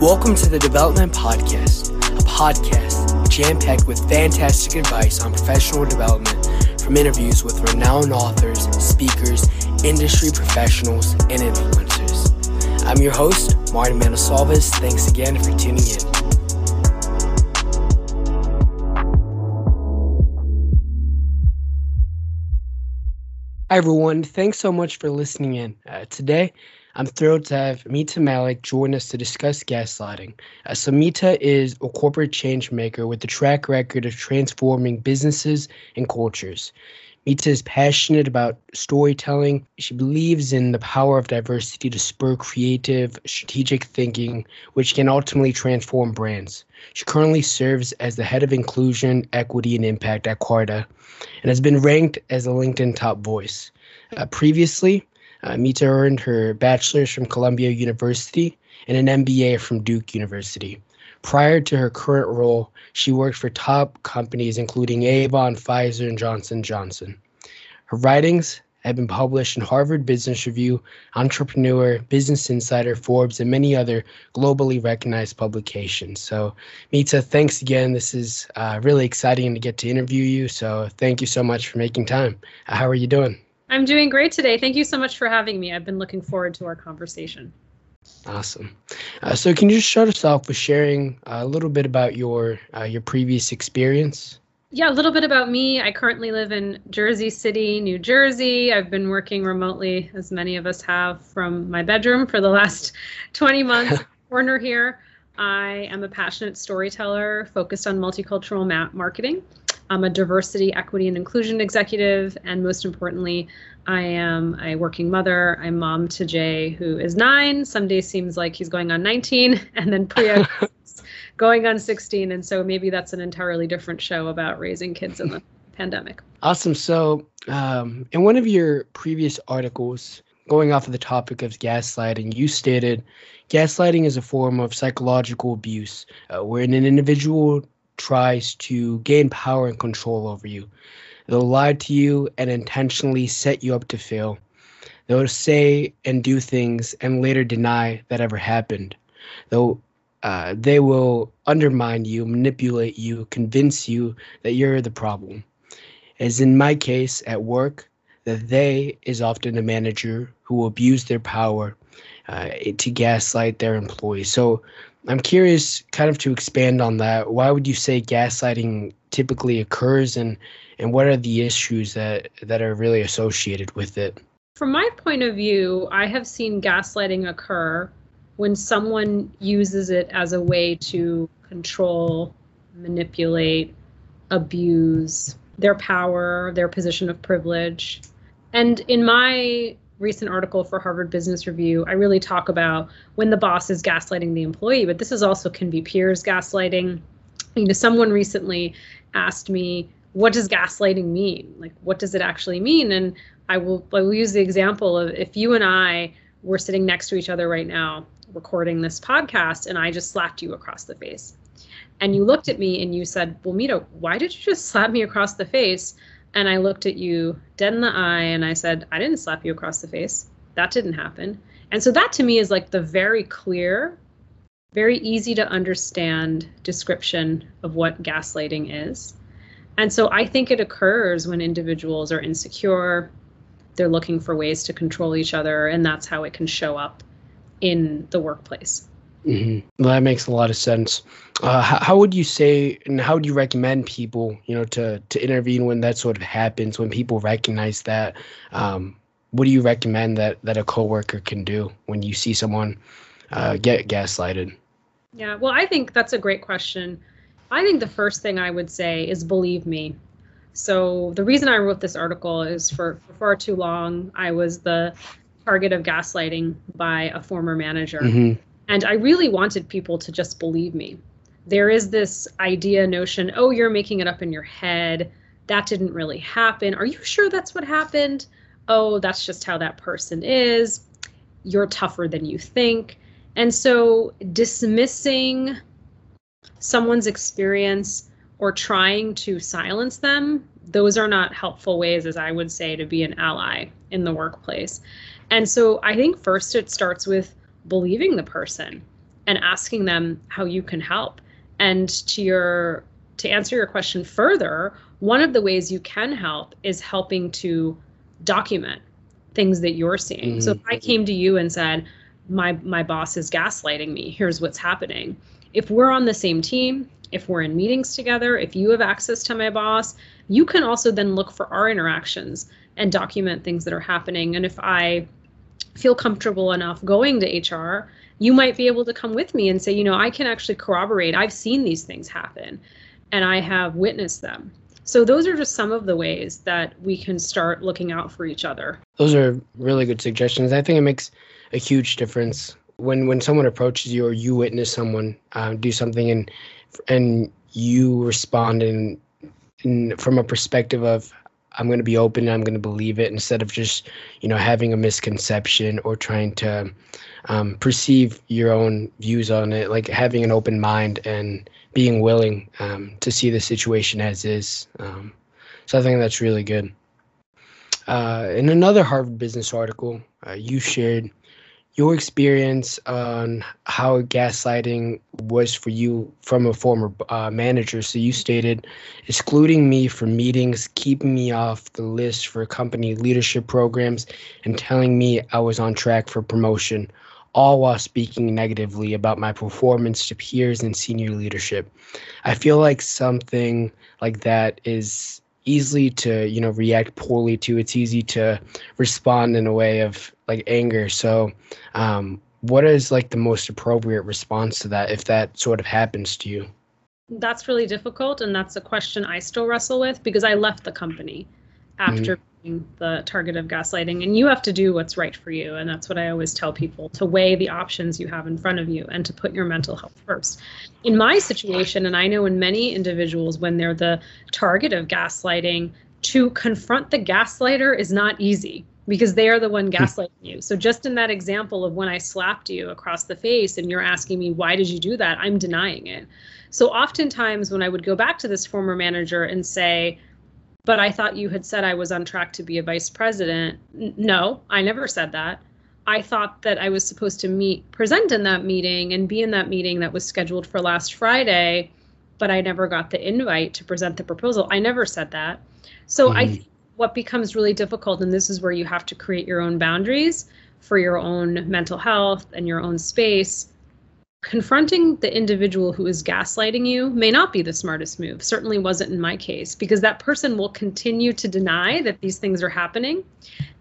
Welcome to the Development Podcast, a podcast jam packed with fantastic advice on professional development from interviews with renowned authors, speakers, industry professionals, and influencers. I'm your host, Martin Manosalvas. Thanks again for tuning in. Hi, everyone. Thanks so much for listening in. Uh, today, I'm thrilled to have Mita Mallick join us to discuss gaslighting. Uh, so, Mita is a corporate change maker with a track record of transforming businesses and cultures. Mita is passionate about storytelling. She believes in the power of diversity to spur creative, strategic thinking, which can ultimately transform brands. She currently serves as the head of inclusion, equity, and impact at Carta and has been ranked as a LinkedIn top voice. Uh, previously, uh, Mita earned her bachelor's from Columbia University and an MBA from Duke University. Prior to her current role, she worked for top companies including Avon, Pfizer, and Johnson Johnson. Her writings have been published in Harvard Business Review, Entrepreneur, Business Insider, Forbes, and many other globally recognized publications. So, Mita, thanks again. This is uh, really exciting to get to interview you. So, thank you so much for making time. Uh, how are you doing? I'm doing great today. Thank you so much for having me. I've been looking forward to our conversation. Awesome. Uh, so, can you just start us off with sharing a little bit about your uh, your previous experience? Yeah, a little bit about me. I currently live in Jersey City, New Jersey. I've been working remotely, as many of us have, from my bedroom for the last 20 months. corner here. I am a passionate storyteller focused on multicultural ma- marketing. I'm a diversity, equity, and inclusion executive, and most importantly, I am a working mother. I'm mom to Jay, who is nine. Some days seems like he's going on 19, and then Priya going on 16. And so maybe that's an entirely different show about raising kids in the pandemic. Awesome. So, um, in one of your previous articles, going off of the topic of gaslighting, you stated gaslighting is a form of psychological abuse uh, wherein an individual tries to gain power and control over you. They'll lie to you and intentionally set you up to fail. They'll say and do things and later deny that ever happened. They'll uh, they will undermine you, manipulate you, convince you that you're the problem. As in my case at work, that they is often a manager who will abuse their power uh, to gaslight their employees. So I'm curious, kind of to expand on that. Why would you say gaslighting typically occurs, and and what are the issues that that are really associated with it? From my point of view, I have seen gaslighting occur when someone uses it as a way to control, manipulate, abuse their power, their position of privilege. And in my recent article for Harvard Business Review, I really talk about when the boss is gaslighting the employee, but this is also can be peers gaslighting. You know, someone recently asked me, what does gaslighting mean? Like, what does it actually mean? And I will I will use the example of if you and I were sitting next to each other right now recording this podcast and I just slapped you across the face. And you looked at me and you said, Well, Mita, why did you just slap me across the face? And I looked at you dead in the eye and I said, I didn't slap you across the face. That didn't happen. And so that to me is like the very clear, very easy to understand description of what gaslighting is. And so I think it occurs when individuals are insecure, they're looking for ways to control each other, and that's how it can show up in the workplace. Mm-hmm. Well, that makes a lot of sense. Uh, how, how, would you say, and how would you recommend people, you know, to to intervene when that sort of happens, when people recognize that? Um, what do you recommend that that a coworker can do when you see someone uh, get gaslighted? Yeah, well, I think that's a great question. I think the first thing I would say is believe me. So the reason I wrote this article is for, for far too long I was the target of gaslighting by a former manager. Mm-hmm. And I really wanted people to just believe me. There is this idea, notion, oh, you're making it up in your head. That didn't really happen. Are you sure that's what happened? Oh, that's just how that person is. You're tougher than you think. And so dismissing someone's experience or trying to silence them, those are not helpful ways, as I would say, to be an ally in the workplace. And so I think first it starts with believing the person and asking them how you can help. And to your to answer your question further, one of the ways you can help is helping to document things that you're seeing. Mm-hmm. So if I mm-hmm. came to you and said, my my boss is gaslighting me, here's what's happening. If we're on the same team, if we're in meetings together, if you have access to my boss, you can also then look for our interactions and document things that are happening. And if I feel comfortable enough going to HR, you might be able to come with me and say, you know, I can actually corroborate. I've seen these things happen and I have witnessed them. So those are just some of the ways that we can start looking out for each other. Those are really good suggestions. I think it makes a huge difference when when someone approaches you or you witness someone uh, do something and and you respond in, in from a perspective of I'm going to be open and I'm going to believe it instead of just, you know, having a misconception or trying to um, perceive your own views on it, like having an open mind and being willing um, to see the situation as is. Um, so I think that's really good. Uh, in another Harvard Business article, uh, you shared your experience on how gaslighting was for you from a former uh, manager. So you stated, excluding me from meetings, keeping me off the list for company leadership programs, and telling me I was on track for promotion, all while speaking negatively about my performance to peers and senior leadership. I feel like something like that is easily to you know react poorly to. It's easy to respond in a way of like anger. So um what is like the most appropriate response to that if that sort of happens to you? That's really difficult and that's a question i still wrestle with because i left the company after mm-hmm the target of gaslighting and you have to do what's right for you. And that's what i always tell people to weigh the options you have in front of you and to put your mental health first. In my situation and i know in many individuals when they're the target of gaslighting to confront the gaslighter is not easy because they are the one hmm. gaslighting you. So just in that example of when i slapped you across the face and you're asking me why did you do that? I'm denying it. So oftentimes when i would go back to this former manager and say but I thought you had said I was on track to be a vice president. N- no, I never said that. I thought that I was supposed to meet, present in that meeting and be in that meeting that was scheduled for last Friday, but I never got the invite to present the proposal. I never said that. So mm-hmm. I think what becomes really difficult, and this is where you have to create your own boundaries for your own mental health and your own space, confronting the individual who is gaslighting you may not be the smartest move. Certainly wasn't in my case, because that person will continue to deny that these things are happening.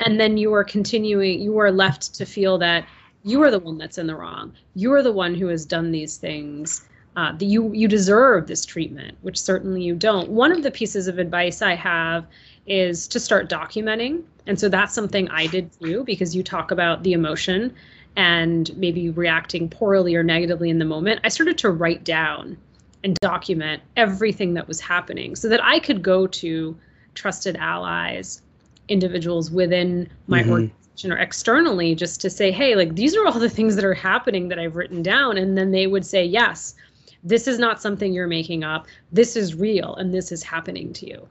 And then you are continuing, you are left to feel that you are the one that's in the wrong. You are the one who has done these things. Uh, that you you deserve this treatment, which certainly you don't. One of the pieces of advice I have is to start documenting, and so that's something I did too because you talk about the emotion and maybe reacting poorly or negatively in the moment, I started to write down and document everything that was happening so that I could go to trusted allies, individuals within my mm-hmm. organization or externally just to say, hey, like these are all the things that are happening that I've written down. And then they would say, yes, this is not something you're making up. This is real and this is happening to you.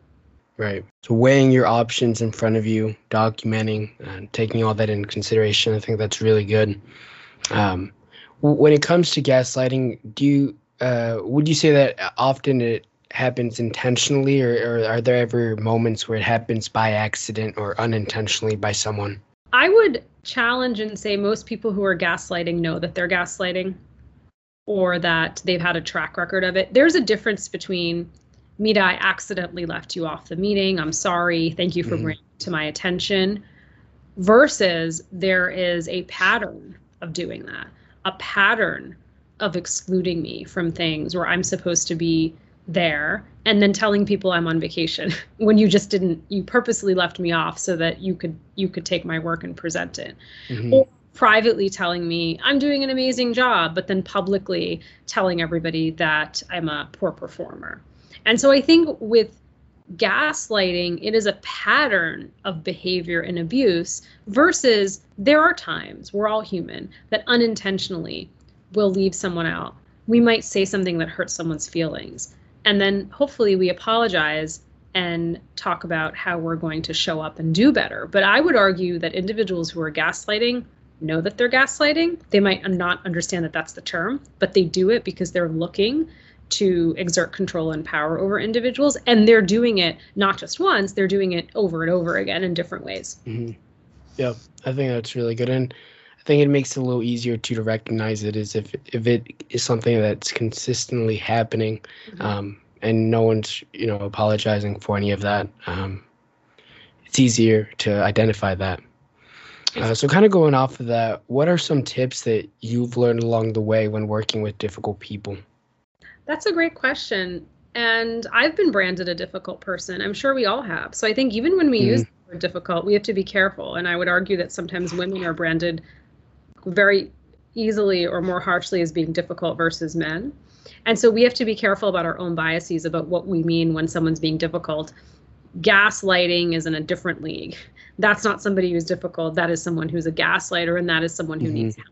Right. So weighing your options in front of you, documenting, and taking all that into consideration, I think that's really good. Um, when it comes to gaslighting, do you uh, would you say that often it happens intentionally, or, or are there ever moments where it happens by accident or unintentionally by someone? I would challenge and say most people who are gaslighting know that they're gaslighting or that they've had a track record of it. There's a difference between Mita, I accidentally left you off the meeting. I'm sorry. Thank you for mm-hmm. bringing it to my attention. Versus there is a pattern of doing that, a pattern of excluding me from things where I'm supposed to be there and then telling people I'm on vacation when you just didn't you purposely left me off so that you could you could take my work and present it. Mm-hmm. Or privately telling me I'm doing an amazing job but then publicly telling everybody that I'm a poor performer. And so I think with gaslighting, it is a pattern of behavior and abuse versus there are times, we're all human, that unintentionally will leave someone out. We might say something that hurts someone's feelings. And then hopefully we apologize and talk about how we're going to show up and do better. But I would argue that individuals who are gaslighting know that they're gaslighting. They might not understand that that's the term, but they do it because they're looking to exert control and power over individuals. And they're doing it not just once, they're doing it over and over again in different ways. Mm-hmm. Yeah, I think that's really good. And I think it makes it a little easier to, to recognize it as if, if it is something that's consistently happening mm-hmm. um, and no one's, you know, apologizing for any of that. Um, it's easier to identify that. Uh, so, kind of going off of that, what are some tips that you've learned along the way when working with difficult people? That's a great question. And I've been branded a difficult person. I'm sure we all have. So I think even when we mm. use the word difficult, we have to be careful. And I would argue that sometimes women are branded very easily or more harshly as being difficult versus men. And so we have to be careful about our own biases about what we mean when someone's being difficult. Gaslighting is in a different league. That's not somebody who's difficult. That is someone who's a gaslighter, and that is someone who mm-hmm. needs help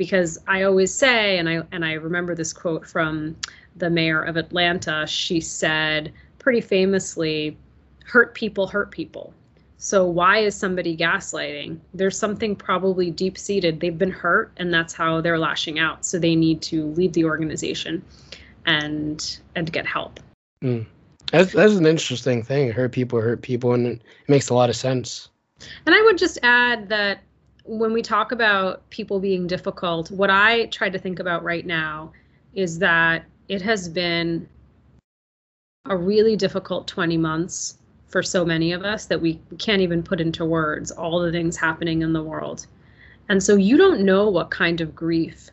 because I always say, and I and I remember this quote from the mayor of Atlanta. She said pretty famously, "Hurt people hurt people." So why is somebody gaslighting? There's something probably deep seated. They've been hurt, and that's how they're lashing out. So they need to leave the organization, and and get help. Mm. That's that's an interesting thing. Hurt people hurt people, and it makes a lot of sense. And I would just add that when we talk about people being difficult, what I try to think about right now is that it has been a really difficult 20 months for so many of us that we can't even put into words all the things happening in the world. And so you don't know what kind of grief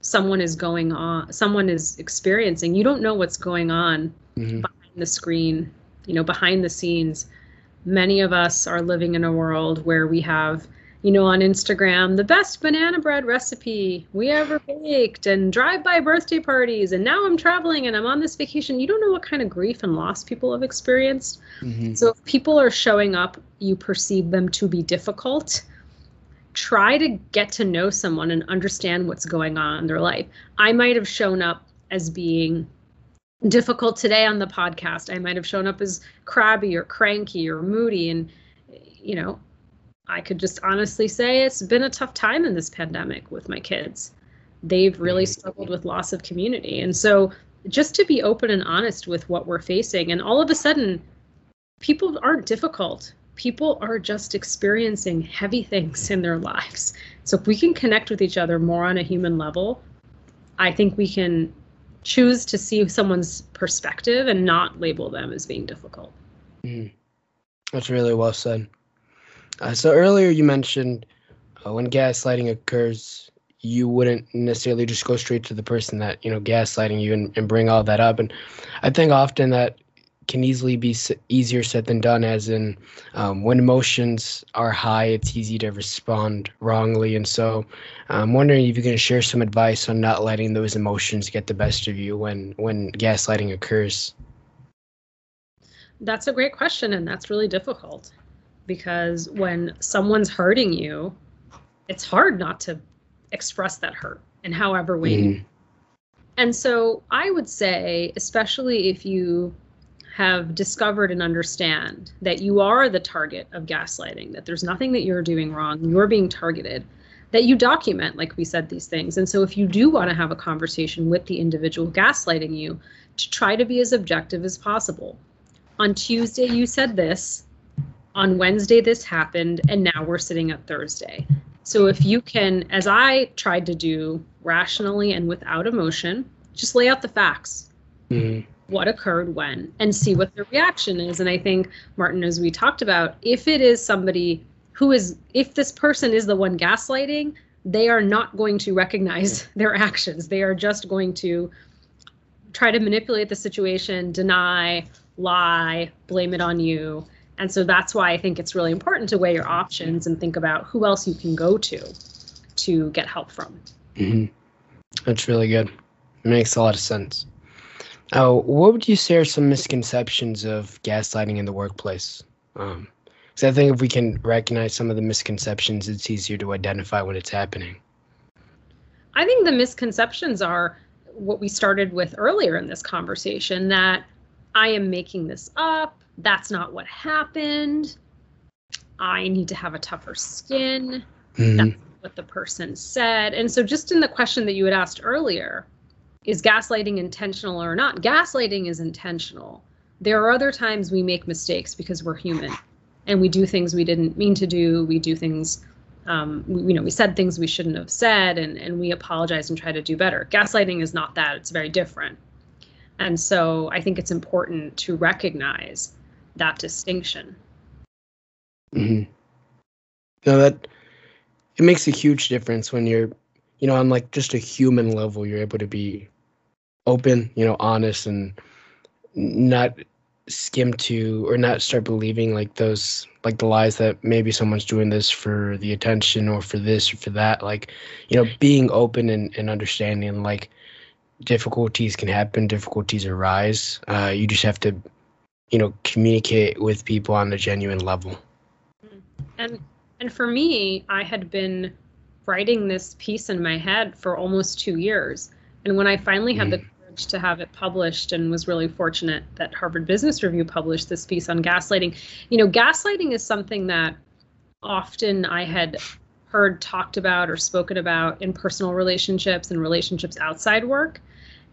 someone is going on, someone is experiencing. You don't know what's going on mm-hmm. behind the screen, you know, behind the scenes. Many of us are living in a world where we have you know, on Instagram, the best banana bread recipe we ever baked, and drive by birthday parties. And now I'm traveling and I'm on this vacation. You don't know what kind of grief and loss people have experienced. Mm-hmm. So if people are showing up, you perceive them to be difficult. Try to get to know someone and understand what's going on in their life. I might have shown up as being difficult today on the podcast. I might have shown up as crabby or cranky or moody. And, you know, I could just honestly say it's been a tough time in this pandemic with my kids. They've really mm-hmm. struggled with loss of community. And so just to be open and honest with what we're facing, and all of a sudden, people aren't difficult. People are just experiencing heavy things in their lives. So if we can connect with each other more on a human level, I think we can choose to see someone's perspective and not label them as being difficult. Mm. That's really well said. Uh, so earlier you mentioned uh, when gaslighting occurs, you wouldn't necessarily just go straight to the person that you know gaslighting you and, and bring all that up. And I think often that can easily be easier said than done. As in, um, when emotions are high, it's easy to respond wrongly. And so, I'm wondering if you can share some advice on not letting those emotions get the best of you when when gaslighting occurs. That's a great question, and that's really difficult because when someone's hurting you, it's hard not to express that hurt in however way. Mm-hmm. And so I would say, especially if you have discovered and understand that you are the target of gaslighting, that there's nothing that you're doing wrong, you're being targeted, that you document, like we said, these things. And so if you do want to have a conversation with the individual gaslighting you, to try to be as objective as possible. On Tuesday, you said this on Wednesday this happened and now we're sitting at Thursday. So if you can, as I tried to do rationally and without emotion, just lay out the facts. Mm-hmm. What occurred when and see what the reaction is. And I think, Martin, as we talked about, if it is somebody who is, if this person is the one gaslighting, they are not going to recognize their actions. They are just going to try to manipulate the situation, deny, lie, blame it on you. And so that's why I think it's really important to weigh your options and think about who else you can go to to get help from. Mm-hmm. That's really good. It makes a lot of sense. Oh, what would you say are some misconceptions of gaslighting in the workplace? Um, because I think if we can recognize some of the misconceptions, it's easier to identify when it's happening. I think the misconceptions are what we started with earlier in this conversation that I am making this up that's not what happened. I need to have a tougher skin. Mm-hmm. That's what the person said. And so, just in the question that you had asked earlier, is gaslighting intentional or not? Gaslighting is intentional. There are other times we make mistakes because we're human and we do things we didn't mean to do. We do things, um, we, you know, we said things we shouldn't have said and, and we apologize and try to do better. Gaslighting is not that, it's very different. And so I think it's important to recognize that distinction. Mm-hmm. No, that it makes a huge difference when you're, you know, on like just a human level, you're able to be open, you know, honest and not skim to or not start believing like those like the lies that maybe someone's doing this for the attention or for this or for that like you know being open and, and understanding like difficulties can happen difficulties arise uh, you just have to you know communicate with people on a genuine level. And and for me i had been writing this piece in my head for almost two years. And when i finally had mm. the courage to have it published and was really fortunate that harvard business review published this piece on gaslighting you know gaslighting is something that often i had heard talked about or spoken about in personal relationships and relationships outside work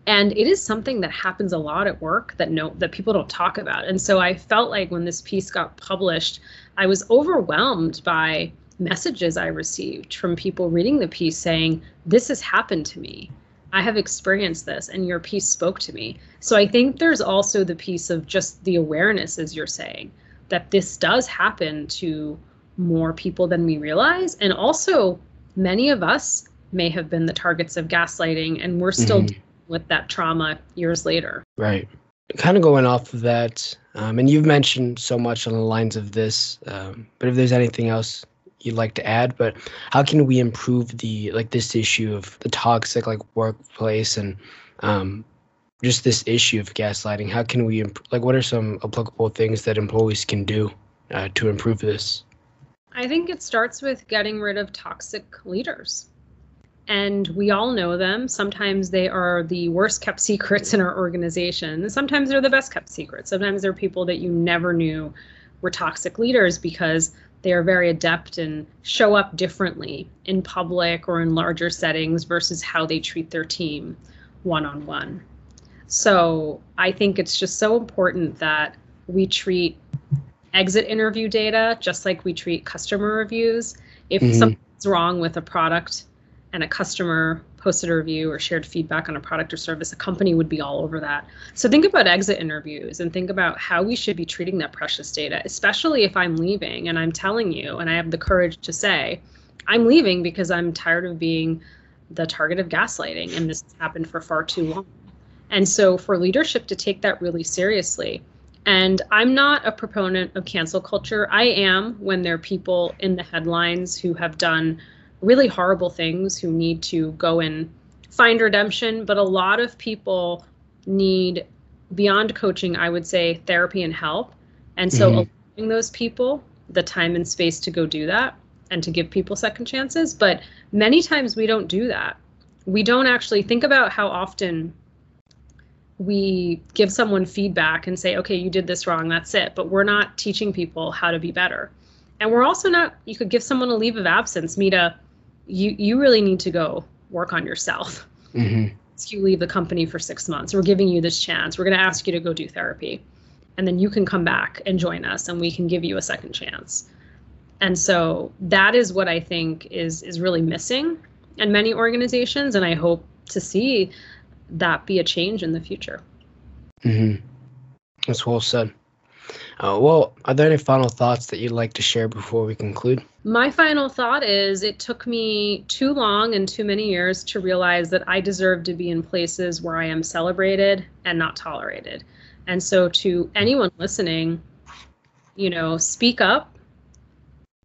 and it is something that happens a lot at work that no that people don't talk about. And so i felt like when this piece got published i was overwhelmed by messages i received from people reading the piece saying this has happened to me. I have experienced this and your piece spoke to me. So i think there's also the piece of just the awareness as you're saying that this does happen to more people than we realize. And also many of us may have been the targets of gaslighting and we're still mm-hmm with that trauma years later. Right. Kind of going off of that, um, and you've mentioned so much on the lines of this, um, but if there's anything else you'd like to add, but how can we improve the like this issue of the toxic like workplace and um, just this issue of gaslighting? How can we imp- like what are some applicable things that employees can do uh, to improve this? I think it starts with getting rid of toxic leaders and we all know them. Sometimes they are the worst kept secrets in our organization. Sometimes they're the best kept secrets. Sometimes they're people that you never knew were toxic leaders because they are very adept and show up differently in public or in larger settings versus how they treat their team one on one. So I think it's just so important that we treat exit interview data just like we treat customer reviews. If mm-hmm. something's wrong with a product and a customer posted a review or shared feedback on a product or service, a company would be all over that. So think about exit interviews and think about how we should be treating that precious data, especially if I'm leaving and I'm telling you and I have the courage to say, I'm leaving because I'm tired of being the target of gaslighting and this has happened for far too long. And so for leadership to take that really seriously. And I'm not a proponent of cancel culture. I am when there are people in the headlines who have done really horrible things who need to go and find redemption. But a lot of people need, beyond coaching, I would say therapy and help. And so mm-hmm. allowing those people the time and space to go do that and to give people second chances. But many times we don't do that. We don't actually think about how often we give someone feedback and say, okay, you did this wrong, that's it. But we're not teaching people how to be better. And we're also not, you could give someone a leave of absence, meet a you you really need to go work on yourself. Mm-hmm. You leave the company for six months. We're giving you this chance. We're going to ask you to go do therapy, and then you can come back and join us, and we can give you a second chance. And so that is what I think is is really missing in many organizations, and I hope to see that be a change in the future. Mm-hmm. That's well said. Uh, well, are there any final thoughts that you'd like to share before we conclude? My final thought is it took me too long and too many years to realize that I deserve to be in places where I am celebrated and not tolerated. And so, to anyone listening, you know, speak up,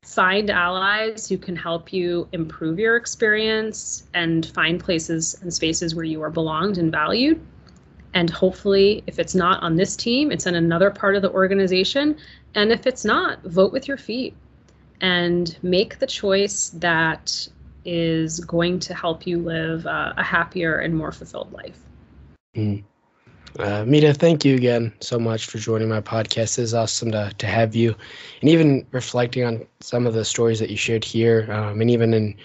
find allies who can help you improve your experience and find places and spaces where you are belonged and valued and hopefully, if it's not on this team, it's in another part of the organization. And if it's not, vote with your feet and make the choice that is going to help you live uh, a happier and more fulfilled life. Mm. Uh, Mita, thank you again so much for joining my podcast. It's awesome to, to have you, and even reflecting on some of the stories that you shared here, um, and even in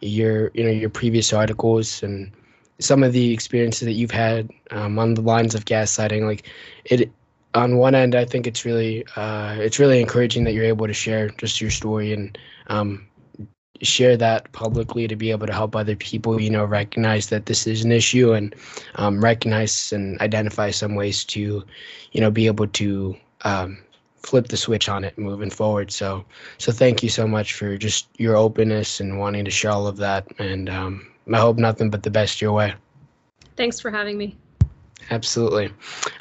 your you know your previous articles and some of the experiences that you've had um, on the lines of gaslighting. Like it, on one end, I think it's really uh, it's really encouraging that you're able to share just your story and um, share that publicly to be able to help other people. You know, recognize that this is an issue and um, recognize and identify some ways to, you know, be able to um, flip the switch on it moving forward. So, so thank you so much for just your openness and wanting to share all of that. And um, I hope nothing but the best your way. Thanks for having me. Absolutely.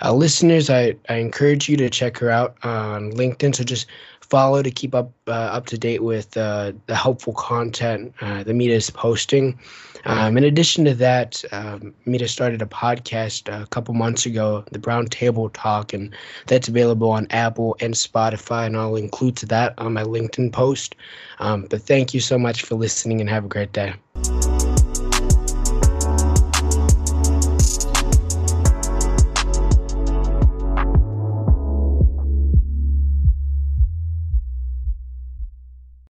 Uh, listeners, I, I encourage you to check her out on LinkedIn. So just follow to keep up uh, up to date with uh, the helpful content uh, that Mita is posting. Um, in addition to that, um, Mita started a podcast a couple months ago, the Brown Table Talk, and that's available on Apple and Spotify, and I'll include that on my LinkedIn post. Um, but thank you so much for listening and have a great day.